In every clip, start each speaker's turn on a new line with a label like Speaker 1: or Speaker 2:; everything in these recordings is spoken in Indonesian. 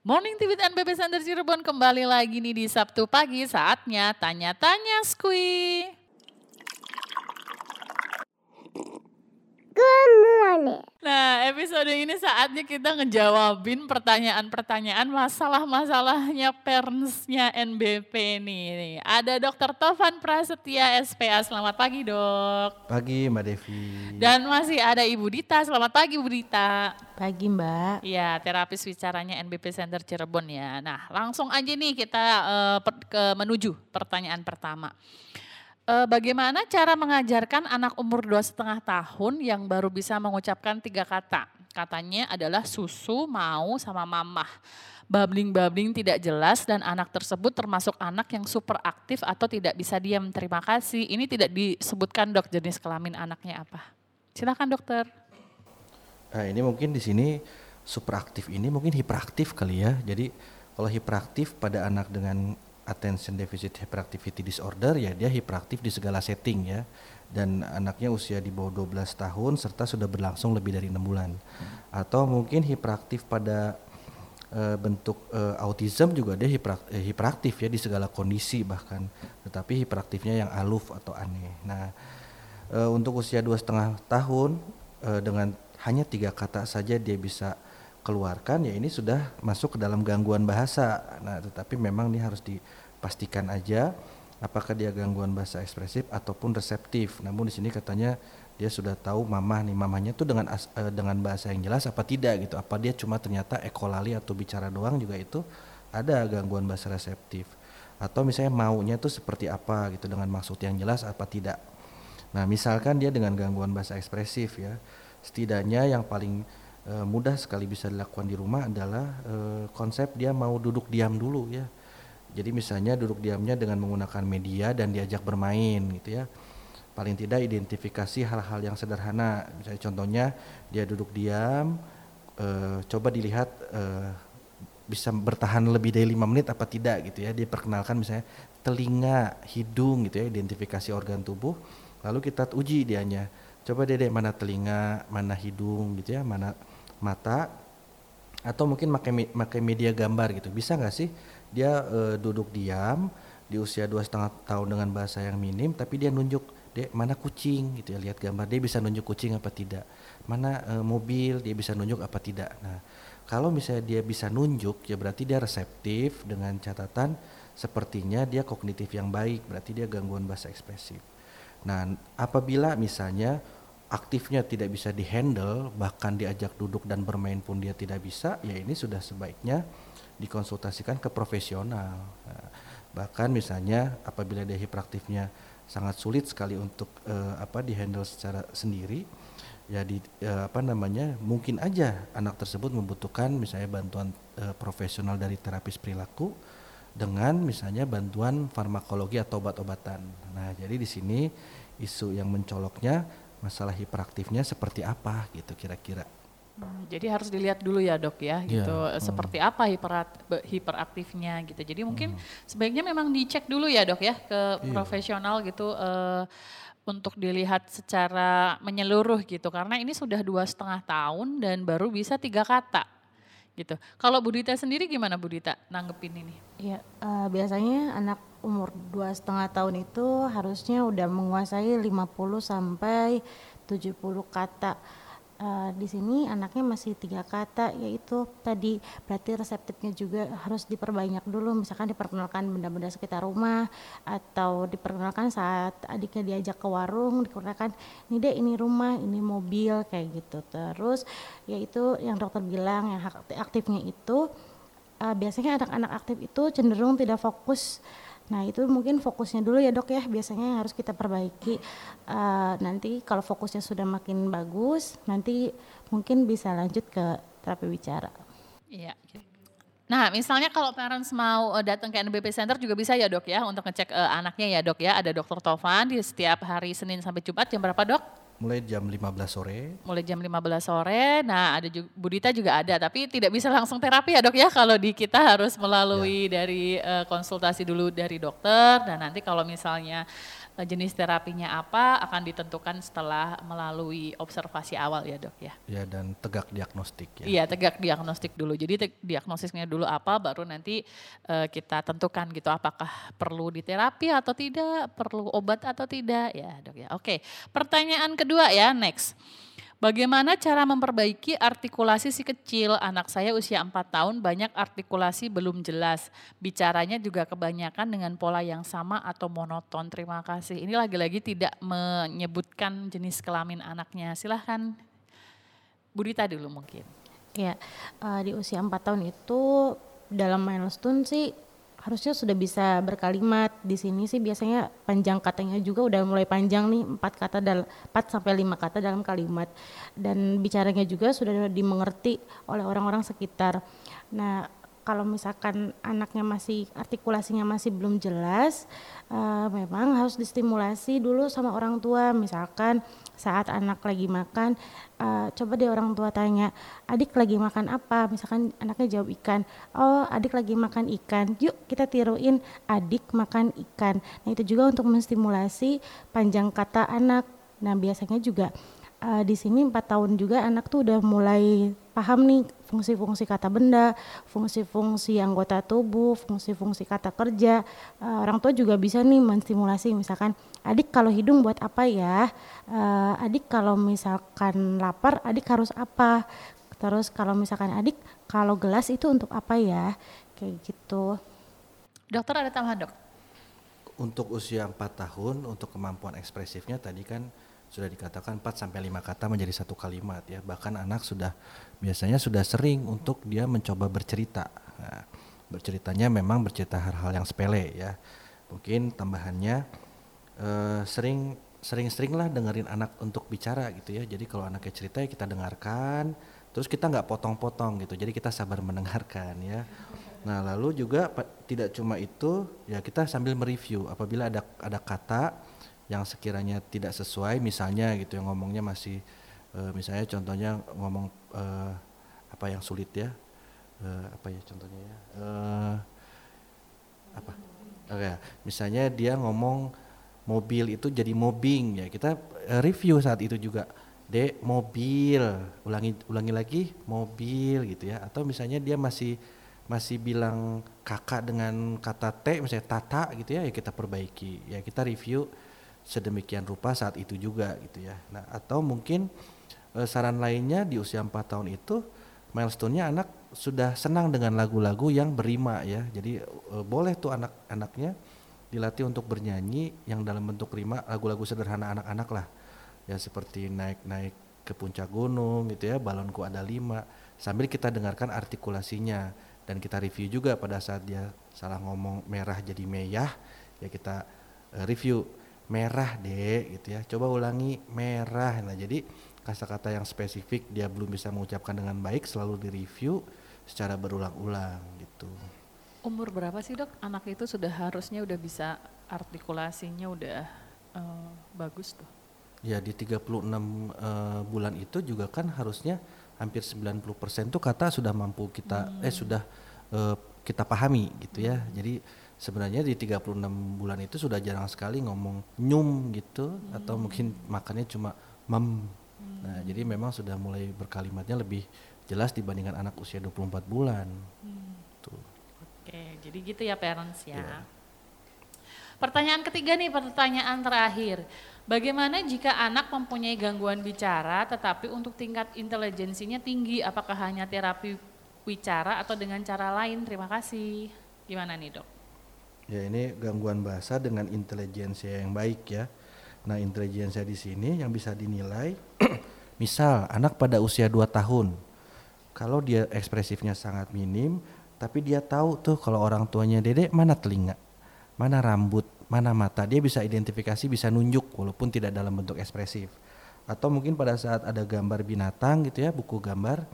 Speaker 1: Morning TV NBP Center Cirebon kembali lagi nih di Sabtu pagi saatnya tanya-tanya Squee.
Speaker 2: Morning.
Speaker 1: Nah episode ini saatnya kita ngejawabin pertanyaan-pertanyaan masalah-masalahnya parents-nya NBP nih. Ada Dr. Tovan Prasetya SPA, selamat pagi dok.
Speaker 3: Pagi Mbak Devi.
Speaker 1: Dan masih ada Ibu Dita, selamat pagi Bu Dita.
Speaker 4: Pagi Mbak.
Speaker 1: Iya, terapis bicaranya NBP Center Cirebon ya. Nah, langsung aja nih kita uh, per, ke menuju pertanyaan pertama. Uh, bagaimana cara mengajarkan anak umur dua setengah tahun yang baru bisa mengucapkan tiga kata? Katanya adalah susu, mau, sama mamah. Babling-babling tidak jelas dan anak tersebut termasuk anak yang super aktif atau tidak bisa diam. Terima kasih. Ini tidak disebutkan dok jenis kelamin anaknya apa. Silakan dokter.
Speaker 3: Nah ini mungkin di sini super aktif ini mungkin hiperaktif kali ya. Jadi kalau hiperaktif pada anak dengan attention deficit hyperactivity disorder ya dia hiperaktif di segala setting ya. Dan anaknya usia di bawah 12 tahun serta sudah berlangsung lebih dari enam bulan. Hmm. atau mungkin hiperaktif pada uh, bentuk uh, autism juga dia hiperak, eh, hiperaktif ya di segala kondisi bahkan. Tetapi hiperaktifnya yang aluf atau aneh. Nah uh, untuk usia dua setengah tahun uh, dengan hanya tiga kata saja dia bisa keluarkan ya ini sudah masuk ke dalam gangguan bahasa. Nah, tetapi memang ini harus dipastikan aja apakah dia gangguan bahasa ekspresif ataupun reseptif. Namun di sini katanya dia sudah tahu mamah nih mamanya tuh dengan uh, dengan bahasa yang jelas apa tidak gitu. Apa dia cuma ternyata ekolali atau bicara doang juga itu ada gangguan bahasa reseptif. Atau misalnya maunya tuh seperti apa gitu dengan maksud yang jelas apa tidak. Nah, misalkan dia dengan gangguan bahasa ekspresif ya. Setidaknya yang paling e, mudah sekali bisa dilakukan di rumah adalah e, konsep dia mau duduk diam dulu ya. Jadi misalnya duduk diamnya dengan menggunakan media dan diajak bermain gitu ya. Paling tidak identifikasi hal-hal yang sederhana. Misalnya contohnya dia duduk diam, e, coba dilihat e, bisa bertahan lebih dari lima menit apa tidak gitu ya. Dia perkenalkan misalnya telinga, hidung gitu ya, identifikasi organ tubuh. Lalu kita uji dianya. Coba deh mana telinga, mana hidung gitu ya, mana mata atau mungkin pakai pakai media gambar gitu. Bisa nggak sih? Dia e, duduk diam di usia dua setengah tahun dengan bahasa yang minim tapi dia nunjuk dek mana kucing? Gitu ya lihat gambar. Dia bisa nunjuk kucing apa tidak. Mana e, mobil? Dia bisa nunjuk apa tidak. Nah kalau misalnya dia bisa nunjuk ya berarti dia reseptif dengan catatan sepertinya dia kognitif yang baik. Berarti dia gangguan bahasa ekspresif. Nah apabila misalnya aktifnya tidak bisa dihandle bahkan diajak duduk dan bermain pun dia tidak bisa ya ini sudah sebaiknya dikonsultasikan ke profesional nah, bahkan misalnya apabila dia hiperaktifnya sangat sulit sekali untuk uh, apa dihandle secara sendiri ya di uh, apa namanya mungkin aja anak tersebut membutuhkan misalnya bantuan uh, profesional dari terapis perilaku dengan misalnya bantuan farmakologi atau obat-obatan. Nah, jadi di sini isu yang mencoloknya masalah hiperaktifnya seperti apa gitu kira-kira.
Speaker 1: Hmm, jadi harus dilihat dulu ya dok ya, iya, gitu hmm. seperti apa hiperat, hiperaktifnya gitu. Jadi mungkin hmm. sebaiknya memang dicek dulu ya dok ya ke iya. profesional gitu uh, untuk dilihat secara menyeluruh gitu. Karena ini sudah dua setengah tahun dan baru bisa tiga kata gitu. Kalau Budita sendiri gimana Budita nanggepin ini?
Speaker 4: Ya uh, biasanya anak umur dua setengah tahun itu harusnya udah menguasai 50 sampai 70 kata. Uh, di sini anaknya masih tiga kata yaitu tadi berarti reseptifnya juga harus diperbanyak dulu. Misalkan diperkenalkan benda-benda sekitar rumah atau diperkenalkan saat adiknya diajak ke warung diperkenalkan ini deh ini rumah ini mobil kayak gitu. Terus yaitu yang dokter bilang yang aktifnya itu uh, biasanya anak-anak aktif itu cenderung tidak fokus Nah itu mungkin fokusnya dulu ya dok ya biasanya yang harus kita perbaiki. Uh, nanti kalau fokusnya sudah makin bagus, nanti mungkin bisa lanjut ke terapi bicara.
Speaker 1: Iya. Nah misalnya kalau parents mau uh, datang ke NBP Center juga bisa ya dok ya untuk ngecek uh, anaknya ya dok ya. Ada dokter Tovan di setiap hari Senin sampai Jumat jam berapa dok?
Speaker 3: Mulai jam 15 sore.
Speaker 1: Mulai jam 15 sore. Nah, ada juga Budita juga ada, tapi tidak bisa langsung terapi ya, Dok ya. Kalau di kita harus melalui ya. dari uh, konsultasi dulu dari dokter dan nanti kalau misalnya jenis terapinya apa akan ditentukan setelah melalui observasi awal ya dok ya.
Speaker 3: Ya dan tegak diagnostik ya.
Speaker 1: Iya tegak diagnostik dulu. Jadi diagnosisnya dulu apa baru nanti uh, kita tentukan gitu apakah perlu diterapi atau tidak, perlu obat atau tidak ya dok ya. Oke pertanyaan kedua ya next. Bagaimana cara memperbaiki artikulasi si kecil? Anak saya usia 4 tahun banyak artikulasi belum jelas. Bicaranya juga kebanyakan dengan pola yang sama atau monoton. Terima kasih. Ini lagi-lagi tidak menyebutkan jenis kelamin anaknya. Silahkan Budita dulu mungkin.
Speaker 4: Ya, di usia 4 tahun itu dalam milestone sih harusnya sudah bisa berkalimat di sini sih biasanya panjang katanya juga udah mulai panjang nih empat kata dalam empat sampai lima kata dalam kalimat dan bicaranya juga sudah dimengerti oleh orang-orang sekitar. Nah kalau misalkan anaknya masih artikulasinya masih belum jelas, uh, memang harus distimulasi dulu sama orang tua. Misalkan saat anak lagi makan, uh, coba deh orang tua tanya, adik lagi makan apa? Misalkan anaknya jawab ikan, oh adik lagi makan ikan. Yuk kita tiruin adik makan ikan. Nah itu juga untuk menstimulasi panjang kata anak. Nah biasanya juga uh, di sini empat tahun juga anak tuh udah mulai paham nih fungsi-fungsi kata benda, fungsi-fungsi anggota tubuh, fungsi-fungsi kata kerja. Uh, orang tua juga bisa nih menstimulasi misalkan adik kalau hidung buat apa ya? Uh, adik kalau misalkan lapar, adik harus apa? Terus kalau misalkan adik kalau gelas itu untuk apa ya? Kayak gitu.
Speaker 1: Dokter ada tambahan dok?
Speaker 3: Untuk usia 4 tahun, untuk kemampuan ekspresifnya tadi kan sudah dikatakan 4 sampai 5 kata menjadi satu kalimat ya. Bahkan anak sudah biasanya sudah sering untuk dia mencoba bercerita. Nah, berceritanya memang bercerita hal-hal yang sepele ya. Mungkin tambahannya eh, sering sering-sering lah dengerin anak untuk bicara gitu ya. Jadi kalau anaknya cerita ya kita dengarkan, terus kita nggak potong-potong gitu. Jadi kita sabar mendengarkan ya. Nah lalu juga tidak cuma itu ya kita sambil mereview apabila ada ada kata yang sekiranya tidak sesuai misalnya gitu yang ngomongnya masih uh, misalnya contohnya ngomong uh, apa yang sulit ya? Uh, apa ya contohnya ya? Uh, apa? Oke okay. misalnya dia ngomong mobil itu jadi mobbing ya. Kita review saat itu juga. De mobil. Ulangi ulangi lagi mobil gitu ya. Atau misalnya dia masih masih bilang kakak dengan kata T misalnya tata gitu ya ya kita perbaiki. Ya kita review sedemikian rupa saat itu juga gitu ya. Nah, atau mungkin e, saran lainnya di usia 4 tahun itu milestone-nya anak sudah senang dengan lagu-lagu yang berima ya. Jadi e, boleh tuh anak-anaknya dilatih untuk bernyanyi yang dalam bentuk rima lagu-lagu sederhana anak-anak lah. Ya seperti naik-naik ke puncak gunung gitu ya, balonku ada lima sambil kita dengarkan artikulasinya dan kita review juga pada saat dia salah ngomong merah jadi meyah ya kita uh, review merah deh gitu ya. Coba ulangi merah. Nah jadi kata-kata yang spesifik dia belum bisa mengucapkan dengan baik selalu direview secara berulang-ulang gitu.
Speaker 1: Umur berapa sih dok? Anak itu sudah harusnya udah bisa artikulasinya udah uh, bagus tuh.
Speaker 3: Ya di 36 uh, eh, bulan itu juga kan harusnya hampir 90% tuh kata sudah mampu kita hmm. eh sudah uh, kita pahami gitu ya. Hmm. jadi sebenarnya di 36 bulan itu sudah jarang sekali ngomong nyum gitu hmm. atau mungkin makannya cuma mem. Hmm. Nah, jadi memang sudah mulai berkalimatnya lebih jelas dibandingkan anak usia 24 bulan. Hmm.
Speaker 1: Tuh. Oke, jadi gitu ya parents ya. Yeah. Pertanyaan ketiga nih, pertanyaan terakhir. Bagaimana jika anak mempunyai gangguan bicara tetapi untuk tingkat intelijensinya tinggi, apakah hanya terapi bicara atau dengan cara lain? Terima kasih. Gimana nih, Dok?
Speaker 3: Ya ini gangguan bahasa dengan intelijensia yang baik ya. Nah intelijensia di sini yang bisa dinilai, misal anak pada usia 2 tahun, kalau dia ekspresifnya sangat minim, tapi dia tahu tuh kalau orang tuanya dedek mana telinga, mana rambut, mana mata, dia bisa identifikasi, bisa nunjuk walaupun tidak dalam bentuk ekspresif. Atau mungkin pada saat ada gambar binatang gitu ya, buku gambar,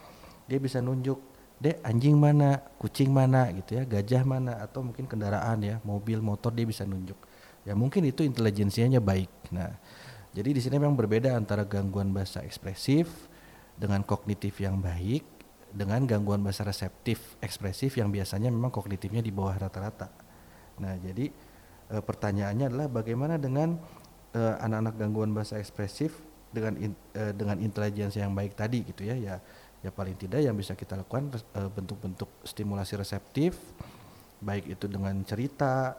Speaker 3: dia bisa nunjuk dek anjing mana, kucing mana gitu ya, gajah mana atau mungkin kendaraan ya, mobil, motor dia bisa nunjuk. Ya mungkin itu intelijensianya baik. Nah, Jadi di sini memang berbeda antara gangguan bahasa ekspresif dengan kognitif yang baik dengan gangguan bahasa reseptif ekspresif yang biasanya memang kognitifnya di bawah rata-rata. Nah, jadi e, pertanyaannya adalah bagaimana dengan eh, anak-anak gangguan bahasa ekspresif dengan in, e, dengan intelijensi yang baik tadi gitu ya. Ya ya paling tidak yang bisa kita lakukan bentuk-bentuk stimulasi reseptif baik itu dengan cerita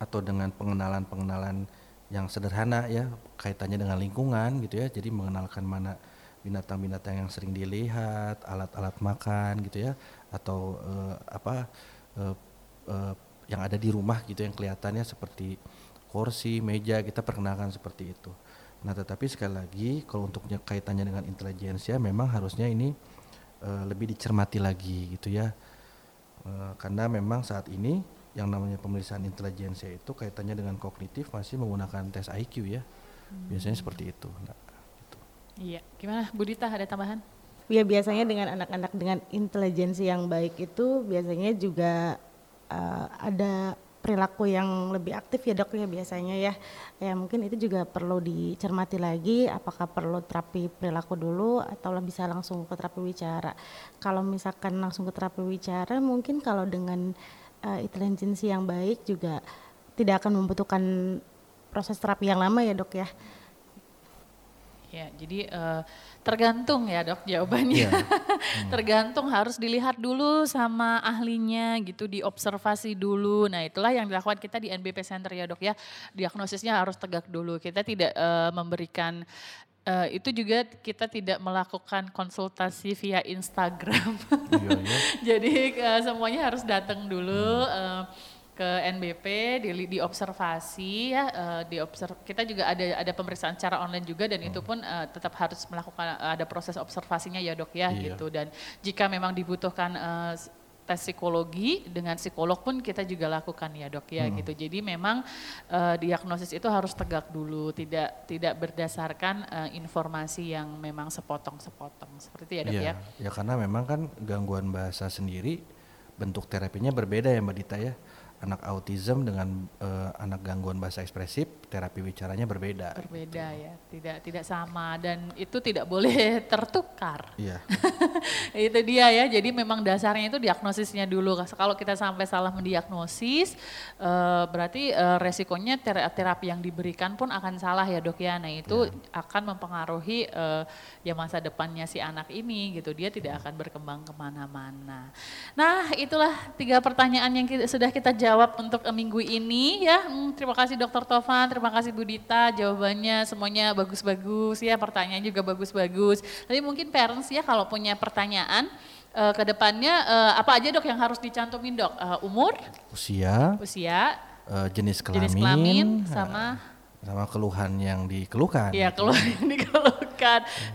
Speaker 3: atau dengan pengenalan-pengenalan yang sederhana ya kaitannya dengan lingkungan gitu ya. Jadi mengenalkan mana binatang-binatang yang sering dilihat alat-alat makan gitu ya atau uh, apa uh, uh, yang ada di rumah gitu yang kelihatannya seperti kursi meja kita perkenalkan seperti itu nah tetapi sekali lagi kalau untuk kaitannya dengan intelijensia ya, memang harusnya ini uh, lebih dicermati lagi gitu ya uh, karena memang saat ini yang namanya pemeriksaan intelijensia itu kaitannya dengan kognitif masih menggunakan tes IQ ya. Hmm. Biasanya seperti itu. Nah,
Speaker 1: gitu. Iya, gimana Bu Dita ada tambahan?
Speaker 4: Ya biasanya dengan anak-anak dengan intelijensi yang baik itu biasanya juga uh, ada perilaku yang lebih aktif ya dok ya biasanya ya. Ya mungkin itu juga perlu dicermati lagi apakah perlu terapi perilaku dulu atau bisa langsung ke terapi wicara. Kalau misalkan langsung ke terapi wicara mungkin kalau dengan uh, intelijensi yang baik juga tidak akan membutuhkan proses terapi yang lama ya dok ya.
Speaker 1: Ya, jadi uh, tergantung ya dok jawabannya. Yeah. Hmm. tergantung harus dilihat dulu sama ahlinya gitu, diobservasi dulu. Nah itulah yang dilakukan kita di NBP Center ya dok ya. Diagnosisnya harus tegak dulu. Kita tidak uh, memberikan Uh, itu juga kita tidak melakukan konsultasi via Instagram. Iya, iya. Jadi uh, semuanya harus datang dulu hmm. uh, ke NBP di, diobservasi ya uh, diobserv kita juga ada ada pemeriksaan secara online juga dan hmm. itu pun uh, tetap harus melakukan uh, ada proses observasinya ya dok ya iya. gitu dan jika memang dibutuhkan uh, tes psikologi dengan psikolog pun kita juga lakukan ya dok ya hmm. gitu. Jadi memang uh, diagnosis itu harus tegak dulu, tidak tidak berdasarkan uh, informasi yang memang sepotong-sepotong seperti itu ya dok ya. Ya,
Speaker 3: ya karena memang kan gangguan bahasa sendiri bentuk terapinya berbeda ya Mbak Dita ya anak autism dengan uh, anak gangguan bahasa ekspresif terapi bicaranya berbeda.
Speaker 1: Berbeda gitu. ya, tidak tidak sama dan itu tidak boleh tertukar.
Speaker 3: Iya.
Speaker 1: itu dia ya. Jadi memang dasarnya itu diagnosisnya dulu. Kalau kita sampai salah mendiagnosis, uh, berarti uh, resikonya terapi yang diberikan pun akan salah ya dok ya. Nah itu ya. akan mempengaruhi uh, ya masa depannya si anak ini gitu. Dia tidak akan berkembang ke mana-mana. Nah itulah tiga pertanyaan yang kita, sudah kita jawab untuk minggu ini ya. Hmm, terima kasih Dokter Tovan, terima kasih Bu Dita, jawabannya semuanya bagus-bagus ya, pertanyaan juga bagus-bagus. Tapi mungkin parents ya kalau punya pertanyaan uh, ke depannya uh, apa aja dok yang harus dicantumin dok? Uh, umur?
Speaker 3: Usia?
Speaker 1: Usia?
Speaker 3: Uh, jenis kelamin? Jenis
Speaker 1: kelamin sama?
Speaker 3: sama keluhan yang dikeluhkan.
Speaker 1: Iya, keluhan yang dikeluhkan.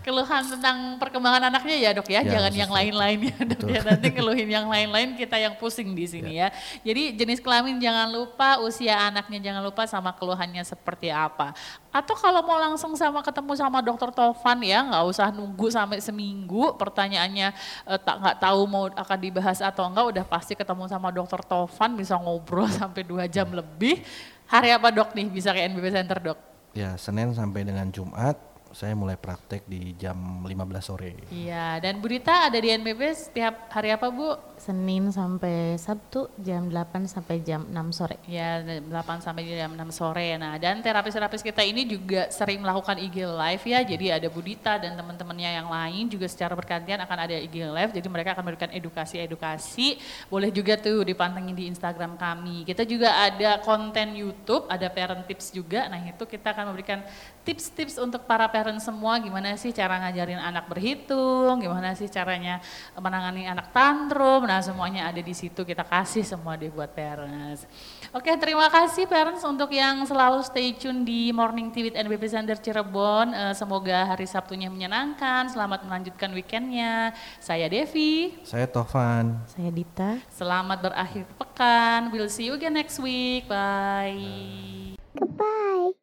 Speaker 1: Keluhan tentang perkembangan anaknya ya dok ya, ya jangan yang lain-lainnya dok ya. Nanti keluhin yang lain-lain kita yang pusing di sini ya. ya. Jadi jenis kelamin jangan lupa, usia anaknya jangan lupa sama keluhannya seperti apa. Atau kalau mau langsung sama ketemu sama dokter Tovan ya, nggak usah nunggu sampai seminggu. Pertanyaannya eh, tak nggak tahu mau akan dibahas atau enggak, udah pasti ketemu sama dokter Tovan bisa ngobrol sampai dua jam lebih Hari apa dok nih bisa ke NBP Center dok?
Speaker 3: Ya Senin sampai dengan Jumat saya mulai praktek di jam 15 sore.
Speaker 1: Iya, dan Bu Dita ada di NBP setiap hari apa Bu?
Speaker 4: Senin sampai Sabtu jam 8 sampai jam 6 sore.
Speaker 1: Ya, 8 sampai jam 6 sore. Nah, dan terapis-terapis kita ini juga sering melakukan IG live ya. Jadi ada Bu Dita dan teman-temannya yang lain juga secara bergantian akan ada IG live. Jadi mereka akan memberikan edukasi-edukasi. Boleh juga tuh dipantengin di Instagram kami. Kita juga ada konten YouTube, ada parent tips juga. Nah, itu kita akan memberikan tips-tips untuk para parents semua gimana sih cara ngajarin anak berhitung, gimana sih caranya menangani anak tantrum. Nah, semuanya ada di situ kita kasih semua deh buat parents. Oke, terima kasih parents untuk yang selalu stay tune di Morning Tea with NBP Center Cirebon. Eh, semoga hari Sabtunya menyenangkan, selamat melanjutkan weekendnya. Saya Devi.
Speaker 3: Saya Tovan.
Speaker 4: Saya Dita.
Speaker 1: Selamat berakhir pekan. We'll see you again next week. Bye.
Speaker 4: Goodbye.